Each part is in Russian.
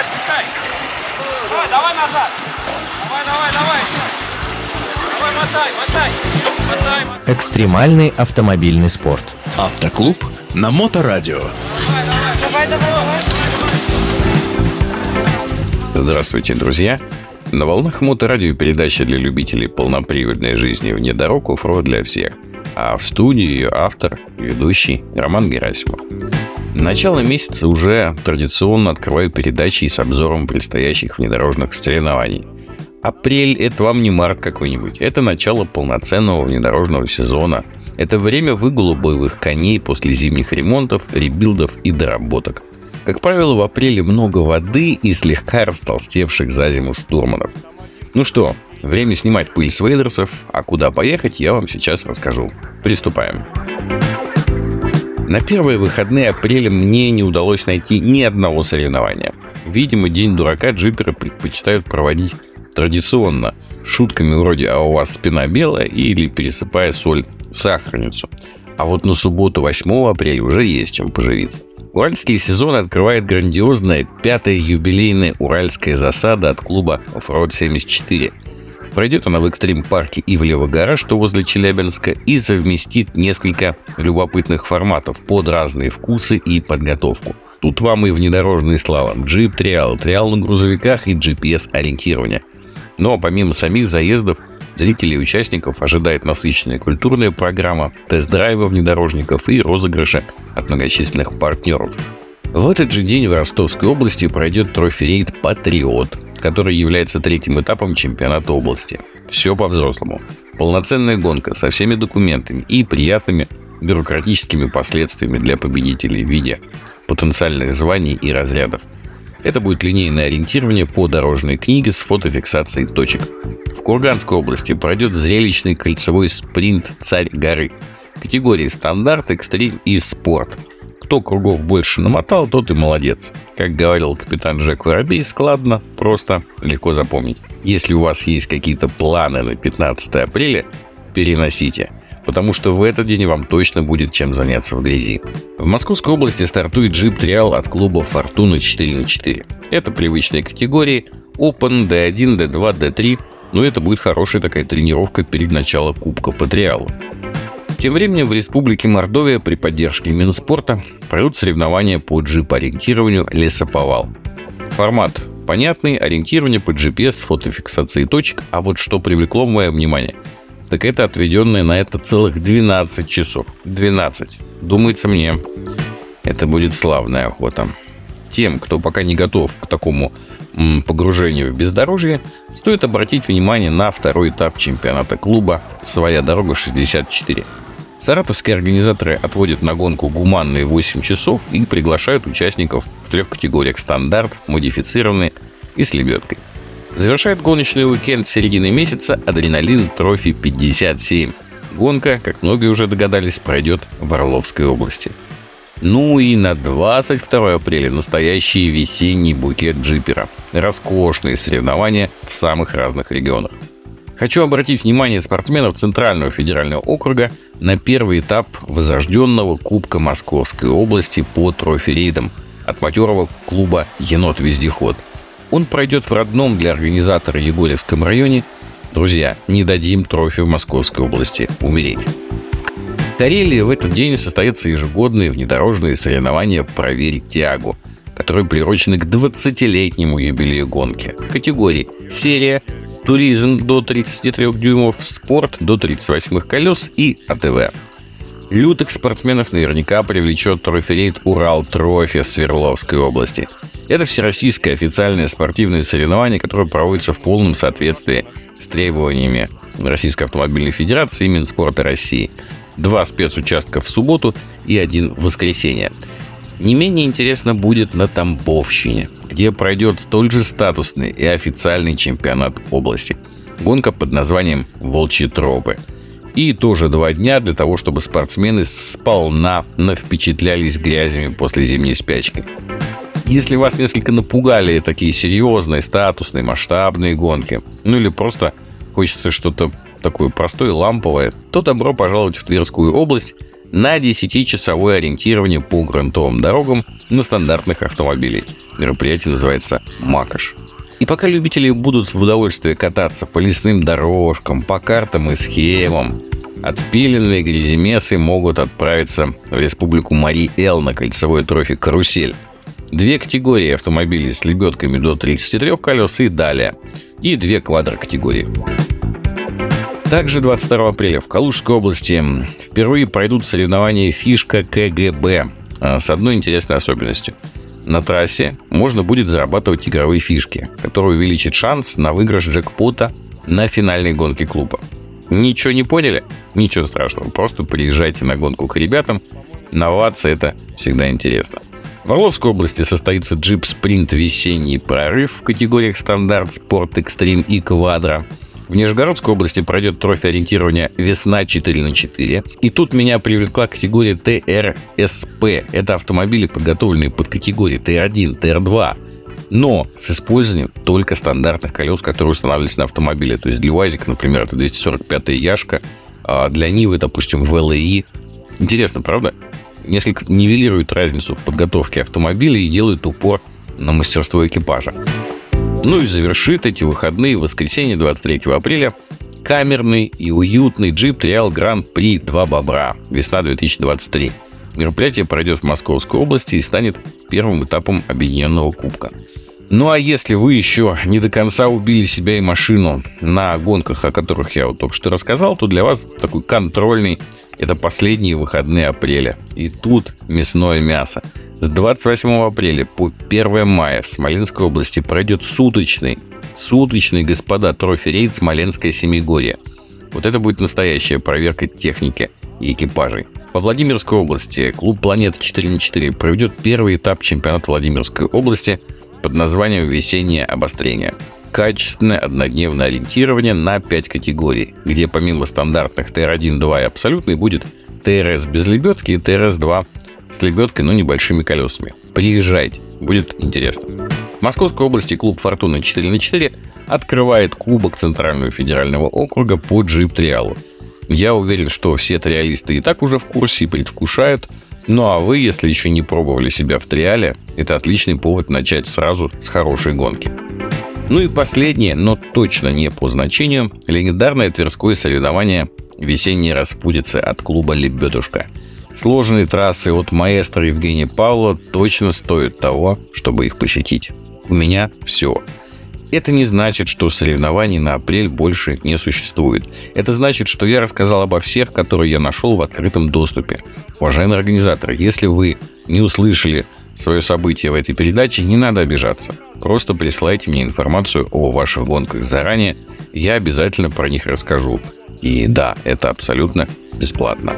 отпускай. Давай, давай назад. Давай, давай, давай. Давай, мотай, мотай. Мотай, мотай. Экстремальный автомобильный спорт. Автоклуб на Моторадио. Давай, давай, давай. Здравствуйте, друзья! На волнах моторадио передача для любителей полноприводной жизни вне дорог оффроуд для всех. А в студии ее автор, ведущий Роман Герасимов. Начало месяца уже традиционно открываю передачи с обзором предстоящих внедорожных соревнований. Апрель – это вам не март какой-нибудь. Это начало полноценного внедорожного сезона. Это время выгула боевых коней после зимних ремонтов, ребилдов и доработок. Как правило, в апреле много воды и слегка растолстевших за зиму штурманов. Ну что, время снимать пыль с вейдерсов, а куда поехать, я вам сейчас расскажу. Приступаем. На первые выходные апреля мне не удалось найти ни одного соревнования. Видимо, День дурака джиперы предпочитают проводить традиционно, шутками вроде «а у вас спина белая» или пересыпая соль сахарницу. А вот на субботу 8 апреля уже есть чем поживиться. Уральский сезон открывает грандиозная пятая юбилейная уральская засада от клуба Offroad 74. Пройдет она в экстрим-парке Ивлева гора, что возле Челябинска, и совместит несколько любопытных форматов под разные вкусы и подготовку. Тут вам и внедорожный слалом, джип триал, триал на грузовиках и GPS-ориентирование. Но помимо самих заездов, зрителей и участников ожидает насыщенная культурная программа, тест-драйвы внедорожников и розыгрыши от многочисленных партнеров. В этот же день в Ростовской области пройдет трофи-рейд «Патриот», который является третьим этапом чемпионата области. Все по-взрослому. Полноценная гонка со всеми документами и приятными бюрократическими последствиями для победителей в виде потенциальных званий и разрядов. Это будет линейное ориентирование по дорожной книге с фотофиксацией точек. В Курганской области пройдет зрелищный кольцевой спринт «Царь горы» категории стандарт, экстрим и спорт. Кто кругов больше намотал, тот и молодец. Как говорил капитан Джек Воробей, складно, просто, легко запомнить. Если у вас есть какие-то планы на 15 апреля, переносите потому что в этот день вам точно будет чем заняться в грязи. В Московской области стартует джип Триал от клуба Фортуна 4 на 4. Это привычные категории Open, D1, D2, D3, но это будет хорошая такая тренировка перед началом Кубка по Триалу. Тем временем в Республике Мордовия при поддержке Минспорта пройдут соревнования по джип-ориентированию «Лесоповал». Формат понятный, ориентирование по GPS с фотофиксацией точек, а вот что привлекло мое внимание, так это отведенные на это целых 12 часов. 12. Думается мне, это будет славная охота. Тем, кто пока не готов к такому погружению в бездорожье, стоит обратить внимание на второй этап чемпионата клуба «Своя дорога 64». Саратовские организаторы отводят на гонку гуманные 8 часов и приглашают участников в трех категориях стандарт, модифицированный и с лебедкой. Завершает гоночный уикенд середины месяца «Адреналин Трофи 57». Гонка, как многие уже догадались, пройдет в Орловской области. Ну и на 22 апреля настоящий весенний букет джипера. Роскошные соревнования в самых разных регионах. Хочу обратить внимание спортсменов Центрального федерального округа на первый этап возрожденного Кубка Московской области по трофи-рейдам от матерого клуба «Енот-вездеход». Он пройдет в родном для организатора Егорьевском районе. Друзья, не дадим трофи в Московской области умереть. В Карелии в этот день состоятся ежегодные внедорожные соревнования «Проверить тягу», которые приурочены к 20-летнему юбилею гонки. Категории «Серия», туризм до 33 дюймов, спорт до 38 колес и АТВ. Лютых спортсменов наверняка привлечет троферейт «Урал Трофи» Свердловской области. Это всероссийское официальное спортивное соревнование, которое проводится в полном соответствии с требованиями Российской автомобильной федерации и Минспорта России. Два спецучастка в субботу и один в воскресенье. Не менее интересно будет на Тамбовщине, где пройдет столь же статусный и официальный чемпионат области. Гонка под названием «Волчьи тропы». И тоже два дня для того, чтобы спортсмены сполна навпечатлялись грязями после зимней спячки. Если вас несколько напугали такие серьезные, статусные, масштабные гонки, ну или просто хочется что-то такое простое, ламповое, то добро пожаловать в Тверскую область на 10-часовое ориентирование по грунтовым дорогам на стандартных автомобилях. Мероприятие называется «Макаш». И пока любители будут в удовольствие кататься по лесным дорожкам, по картам и схемам, отпиленные гряземесы могут отправиться в республику Мари-Эл на кольцевой трофи «Карусель». Две категории автомобилей с лебедками до 33 колес и далее. И две квадрокатегории. Также 22 апреля в Калужской области впервые пройдут соревнования «Фишка КГБ» а, с одной интересной особенностью – на трассе можно будет зарабатывать игровые фишки, которые увеличат шанс на выигрыш джекпота на финальной гонке клуба. Ничего не поняли? Ничего страшного. Просто приезжайте на гонку к ребятам. Новаться это всегда интересно. В Орловской области состоится джип спринт весенний прорыв в категориях стандарт, спорт, экстрим и квадро. В Нижегородской области пройдет трофи ориентирования «Весна 4 на 4». И тут меня привлекла категория ТРСП. Это автомобили, подготовленные под категории Т1, Т2 но с использованием только стандартных колес, которые устанавливались на автомобиле. То есть для УАЗика, например, это 245 Яшка, а для Нивы, допустим, ВЛИ. Интересно, правда? Несколько нивелирует разницу в подготовке автомобиля и делают упор на мастерство экипажа. Ну и завершит эти выходные в воскресенье 23 апреля камерный и уютный джип Триал Гран-при 2 Бобра. Весна 2023. Мероприятие пройдет в Московской области и станет первым этапом объединенного кубка. Ну а если вы еще не до конца убили себя и машину на гонках, о которых я вот только что рассказал, то для вас такой контрольный – это последние выходные апреля. И тут мясное мясо. С 28 апреля по 1 мая в Смоленской области пройдет суточный, суточный, господа, трофи-рейд Смоленское Семигорье. Вот это будет настоящая проверка техники и экипажей. Во Владимирской области клуб «Планета 4 на 4» проведет первый этап чемпионата Владимирской области под названием «Весеннее обострение». Качественное однодневное ориентирование на 5 категорий, где помимо стандартных ТР-1, 2 и абсолютный будет ТРС без лебедки и ТРС-2 с лебедкой, но небольшими колесами. Приезжайте, будет интересно. В Московской области клуб «Фортуна 4 на 4 открывает Кубок Центрального федерального округа по джип-триалу. Я уверен, что все триалисты и так уже в курсе и предвкушают. Ну а вы, если еще не пробовали себя в триале, это отличный повод начать сразу с хорошей гонки. Ну и последнее, но точно не по значению, легендарное тверское соревнование «Весенние распутицы» от клуба «Лебедушка». Сложные трассы от маэстро Евгения Павлова точно стоят того, чтобы их посетить. У меня все. Это не значит, что соревнований на апрель больше не существует. Это значит, что я рассказал обо всех, которые я нашел в открытом доступе. Уважаемые организаторы, если вы не услышали свое событие в этой передаче, не надо обижаться. Просто присылайте мне информацию о ваших гонках заранее, я обязательно про них расскажу. И да, это абсолютно бесплатно.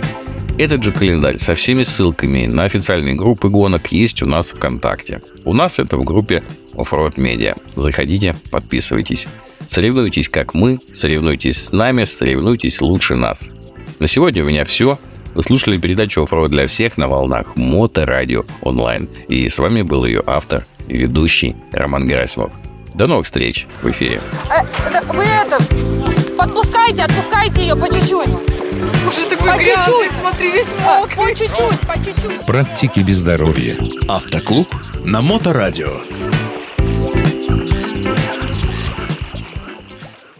Этот же календарь со всеми ссылками на официальные группы гонок есть у нас ВКонтакте. У нас это в группе Offroad Media. Заходите, подписывайтесь. Соревнуйтесь как мы, соревнуйтесь с нами, соревнуйтесь лучше нас. На сегодня у меня все. Вы слушали передачу Offroad для всех на волнах Моторадио онлайн. И с вами был ее автор и ведущий Роман Герасимов. До новых встреч в эфире. Э, вы это, подпускайте, отпускайте ее по чуть-чуть. Уже такой По грязный, чуть-чуть. смотри, весь А, мокрый. По чуть-чуть, по чуть-чуть. Практики без здоровья. Автоклуб на Моторадио.